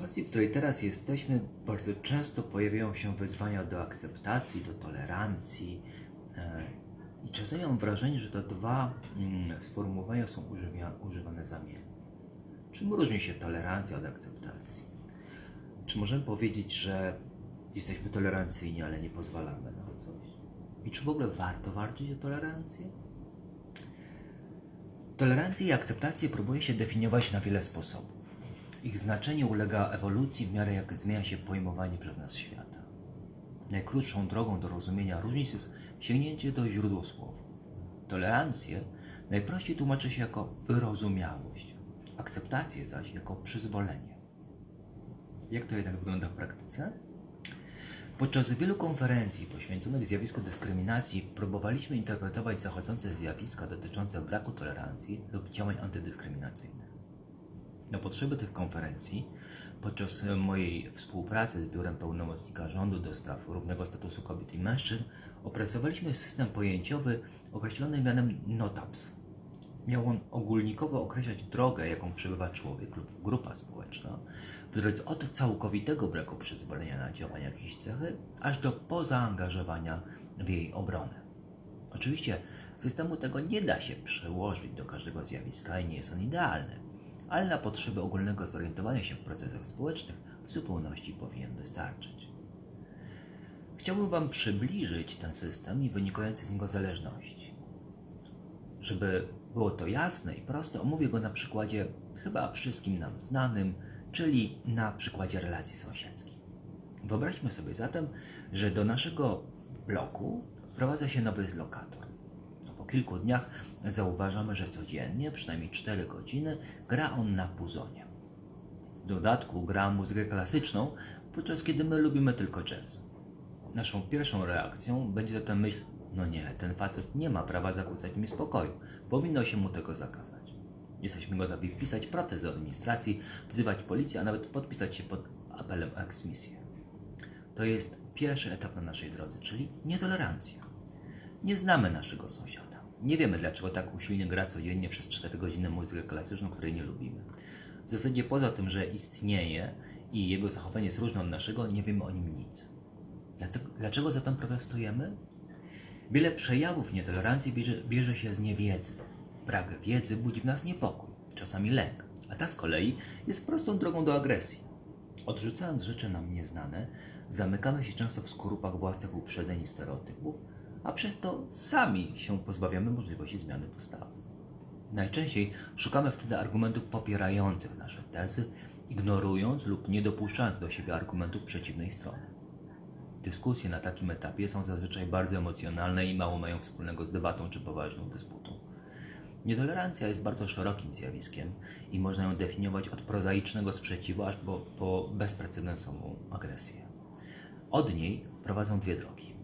sytuacji, w której teraz jesteśmy, bardzo często pojawiają się wyzwania do akceptacji, do tolerancji. E, I czasami mam wrażenie, że te dwa mm, sformułowania są używane zamiennie. Czym różni się tolerancja od akceptacji? Czy możemy powiedzieć, że jesteśmy tolerancyjni, ale nie pozwalamy na coś? I czy w ogóle warto walczyć o tolerancję? Tolerancję i akceptację próbuje się definiować na wiele sposobów. Ich znaczenie ulega ewolucji w miarę jak zmienia się pojmowanie przez nas świata. Najkrótszą drogą do rozumienia różnic jest sięgnięcie do źródła słowa. Tolerancję najprościej tłumaczy się jako wyrozumiałość, akceptację zaś jako przyzwolenie. Jak to jednak wygląda w praktyce? Podczas wielu konferencji poświęconych zjawisku dyskryminacji próbowaliśmy interpretować zachodzące zjawiska dotyczące braku tolerancji lub działań antydyskryminacyjnych. Na potrzeby tych konferencji, podczas mojej współpracy z Biurem Pełnomocnika Rządu do spraw równego statusu kobiet i mężczyzn, opracowaliśmy system pojęciowy określony mianem NOTAPS. Miał on ogólnikowo określać drogę, jaką przebywa człowiek lub grupa społeczna, w drodze od całkowitego braku przyzwolenia na działanie jakiejś cechy, aż do pozaangażowania w jej obronę. Oczywiście systemu tego nie da się przełożyć do każdego zjawiska i nie jest on idealny ale na potrzeby ogólnego zorientowania się w procesach społecznych w zupełności powinien wystarczyć. Chciałbym Wam przybliżyć ten system i wynikające z niego zależności. Żeby było to jasne i proste, omówię go na przykładzie chyba wszystkim nam znanym, czyli na przykładzie relacji sąsiedzkich. Wyobraźmy sobie zatem, że do naszego bloku wprowadza się nowy lokator kilku dniach zauważamy, że codziennie, przynajmniej 4 godziny, gra on na puzonie. W dodatku gra muzykę klasyczną, podczas kiedy my lubimy tylko jazz. Naszą pierwszą reakcją będzie zatem myśl, no nie, ten facet nie ma prawa zakłócać mi spokoju, powinno się mu tego zakazać. Jesteśmy gotowi wpisać protest do administracji, wzywać policję, a nawet podpisać się pod apelem o eksmisję. To jest pierwszy etap na naszej drodze, czyli nietolerancja. Nie znamy naszego sąsiada. Nie wiemy, dlaczego tak usilnie gra codziennie przez 4 godziny muzykę klasyczną, której nie lubimy. W zasadzie poza tym, że istnieje i jego zachowanie jest różne od naszego, nie wiemy o nim nic. Dlaczego zatem protestujemy? Wiele przejawów nietolerancji bierze, bierze się z niewiedzy. Brak wiedzy budzi w nas niepokój, czasami lęk, a ta z kolei jest prostą drogą do agresji. Odrzucając rzeczy nam nieznane, zamykamy się często w skorupach własnych uprzedzeń i stereotypów, a przez to sami się pozbawiamy możliwości zmiany postawy. Najczęściej szukamy wtedy argumentów popierających nasze tezy, ignorując lub nie dopuszczając do siebie argumentów przeciwnej strony. Dyskusje na takim etapie są zazwyczaj bardzo emocjonalne i mało mają wspólnego z debatą czy poważną dysputą. Nietolerancja jest bardzo szerokim zjawiskiem i można ją definiować od prozaicznego sprzeciwu aż po, po bezprecedensową agresję. Od niej prowadzą dwie drogi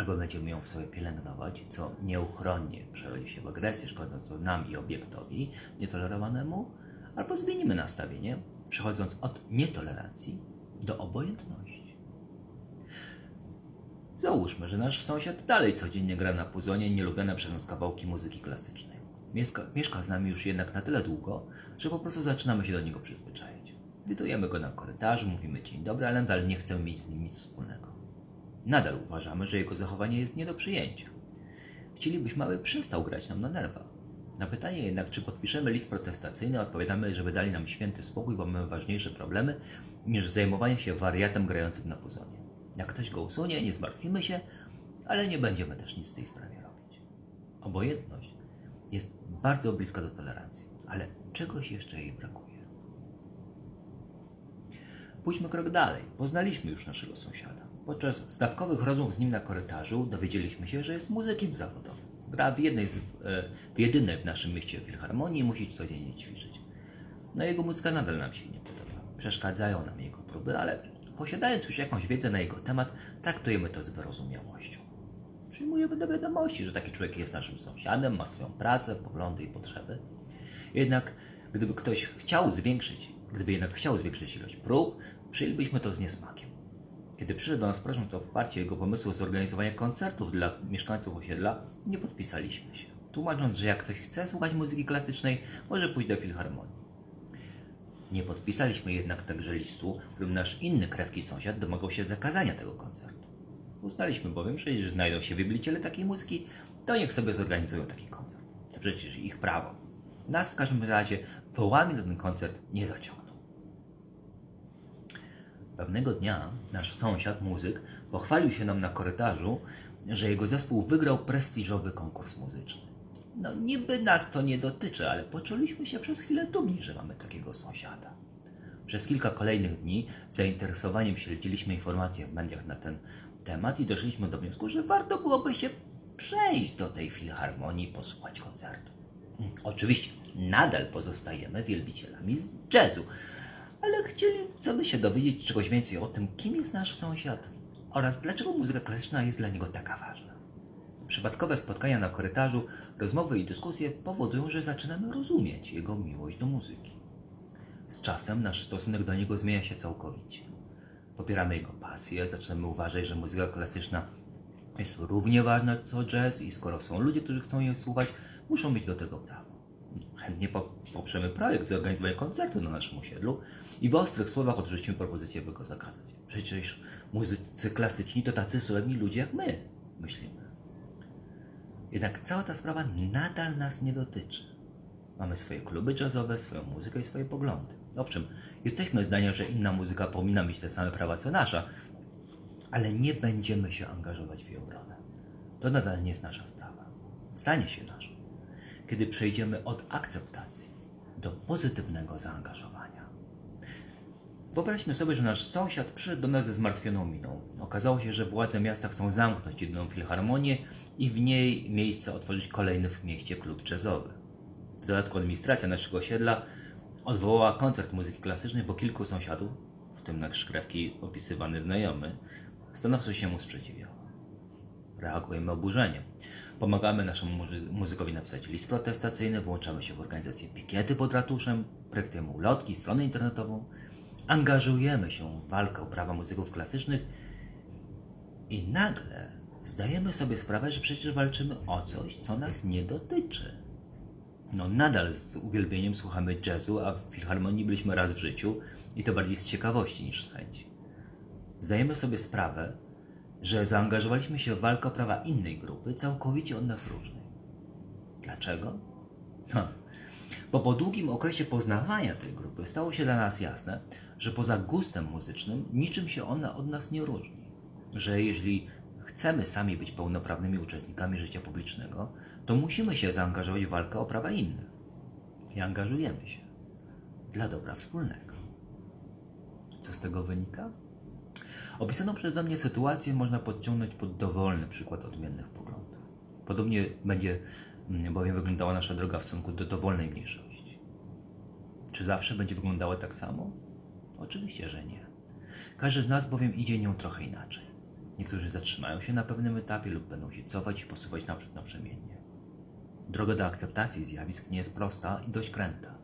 albo będziemy ją w sobie pielęgnować, co nieuchronnie przerodzi się w agresję szkodzącą nam i obiektowi nietolerowanemu, albo zmienimy nastawienie, przechodząc od nietolerancji do obojętności. Załóżmy, że nasz sąsiad dalej codziennie gra na puzonie nielubione przez nas kawałki muzyki klasycznej. Mieszka, mieszka z nami już jednak na tyle długo, że po prostu zaczynamy się do niego przyzwyczajać. Witujemy go na korytarzu, mówimy dzień dobry, ale nadal nie chcemy mieć z nim nic wspólnego. Nadal uważamy, że jego zachowanie jest nie do przyjęcia. Chcielibyśmy, aby przestał grać nam na nerwach. Na pytanie jednak, czy podpiszemy list protestacyjny, odpowiadamy, żeby dali nam święty spokój, bo mamy ważniejsze problemy niż zajmowanie się wariatem grającym na puzonie. Jak ktoś go usunie, nie zmartwimy się, ale nie będziemy też nic w tej sprawie robić. Obojętność jest bardzo bliska do tolerancji, ale czegoś jeszcze jej brakuje. Pójdźmy krok dalej. Poznaliśmy już naszego sąsiada. Podczas stawkowych rozmów z nim na korytarzu dowiedzieliśmy się, że jest muzykiem zawodowym. Gra w jednej z, e, w jedynej w naszym mieście filharmonii i musi codziennie ćwiczyć. No jego muzyka nadal nam się nie podoba. Przeszkadzają nam jego próby, ale posiadając już jakąś wiedzę na jego temat, traktujemy to z wyrozumiałością. Przyjmujemy do wiadomości, że taki człowiek jest naszym sąsiadem, ma swoją pracę, poglądy i potrzeby. Jednak gdyby ktoś chciał zwiększyć, gdyby jednak chciał zwiększyć ilość prób, przyjęlibyśmy to z niesmakiem. Kiedy przyszedł do nas prosząc o poparcie jego pomysłu zorganizowania koncertów dla mieszkańców osiedla, nie podpisaliśmy się, tłumacząc, że jak ktoś chce słuchać muzyki klasycznej, może pójść do filharmonii. Nie podpisaliśmy jednak także listu, w którym nasz inny krewki sąsiad domagał się zakazania tego koncertu. Uznaliśmy bowiem, że jeżeli znajdą się wybliciciele takiej muzyki, to niech sobie zorganizują taki koncert. To przecież ich prawo. Nas w każdym razie wołami na ten koncert nie zaciągnął. Pewnego dnia nasz sąsiad, muzyk, pochwalił się nam na korytarzu, że jego zespół wygrał prestiżowy konkurs muzyczny. No niby nas to nie dotyczy, ale poczuliśmy się przez chwilę dumni, że mamy takiego sąsiada. Przez kilka kolejnych dni zainteresowaniem śledziliśmy informacje w mediach na ten temat i doszliśmy do wniosku, że warto byłoby się przejść do tej filharmonii i posłuchać koncertu. Oczywiście nadal pozostajemy wielbicielami z jazzu, ale chcielibyśmy się dowiedzieć czegoś więcej o tym, kim jest nasz sąsiad oraz dlaczego muzyka klasyczna jest dla niego taka ważna. Przypadkowe spotkania na korytarzu, rozmowy i dyskusje powodują, że zaczynamy rozumieć jego miłość do muzyki. Z czasem nasz stosunek do niego zmienia się całkowicie. Popieramy jego pasję, zaczynamy uważać, że muzyka klasyczna jest równie ważna co jazz i skoro są ludzie, którzy chcą jej słuchać, muszą mieć do tego prawo. Chętnie poprzemy projekt zorganizowania koncertu na naszym osiedlu i w ostrych słowach odrzucimy propozycję, by go zakazać. Przecież muzycy klasyczni to tacy słowni ludzie jak my, myślimy. Jednak cała ta sprawa nadal nas nie dotyczy. Mamy swoje kluby jazzowe, swoją muzykę i swoje poglądy. Owszem, jesteśmy zdania, że inna muzyka powinna mieć te same prawa co nasza, ale nie będziemy się angażować w jej obronę. To nadal nie jest nasza sprawa. Stanie się naszą, kiedy przejdziemy od akceptacji do pozytywnego zaangażowania. Wyobraźmy sobie, że nasz sąsiad przyszedł do nas ze zmartwioną miną. Okazało się, że władze miasta chcą zamknąć jedną filharmonię i w niej miejsce otworzyć kolejny w mieście klub jazzowy. W dodatku administracja naszego osiedla odwołała koncert muzyki klasycznej, bo kilku sąsiadów, w tym nasz krewki opisywany znajomy, stanowczo się mu sprzeciwiało. Reagujemy oburzeniem. Pomagamy naszemu muzy- muzykowi napisać list protestacyjny, włączamy się w organizację pikiety pod ratuszem, projektujemy ulotki, stronę internetową, angażujemy się w walkę o prawa muzyków klasycznych i nagle zdajemy sobie sprawę, że przecież walczymy o coś, co nas nie dotyczy. No, nadal z uwielbieniem słuchamy jazzu, a w filharmonii byliśmy raz w życiu i to bardziej z ciekawości niż z chęci. Zdajemy sobie sprawę, że zaangażowaliśmy się w walkę o prawa innej grupy, całkowicie od nas różnej. Dlaczego? No, bo po długim okresie poznawania tej grupy stało się dla nas jasne, że poza gustem muzycznym niczym się ona od nas nie różni. Że jeżeli chcemy sami być pełnoprawnymi uczestnikami życia publicznego, to musimy się zaangażować w walkę o prawa innych. I angażujemy się dla dobra wspólnego. Co z tego wynika? Opisaną przeze mnie sytuację można podciągnąć pod dowolny przykład odmiennych poglądów. Podobnie będzie mm, bowiem wyglądała nasza droga w stosunku do dowolnej mniejszości. Czy zawsze będzie wyglądała tak samo? Oczywiście, że nie. Każdy z nas bowiem idzie nią trochę inaczej. Niektórzy zatrzymają się na pewnym etapie lub będą się cofać i posuwać naprzód naprzemiennie. Droga do akceptacji zjawisk nie jest prosta i dość kręta.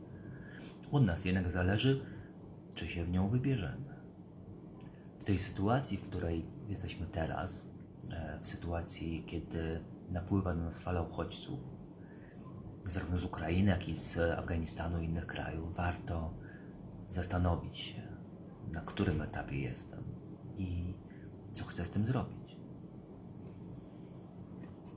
Od nas jednak zależy, czy się w nią wybierzemy. Tej sytuacji, w której jesteśmy teraz, e, w sytuacji, kiedy napływa do nas fala uchodźców, zarówno z Ukrainy, jak i z Afganistanu i innych krajów, warto zastanowić się, na którym etapie jestem i co chcę z tym zrobić.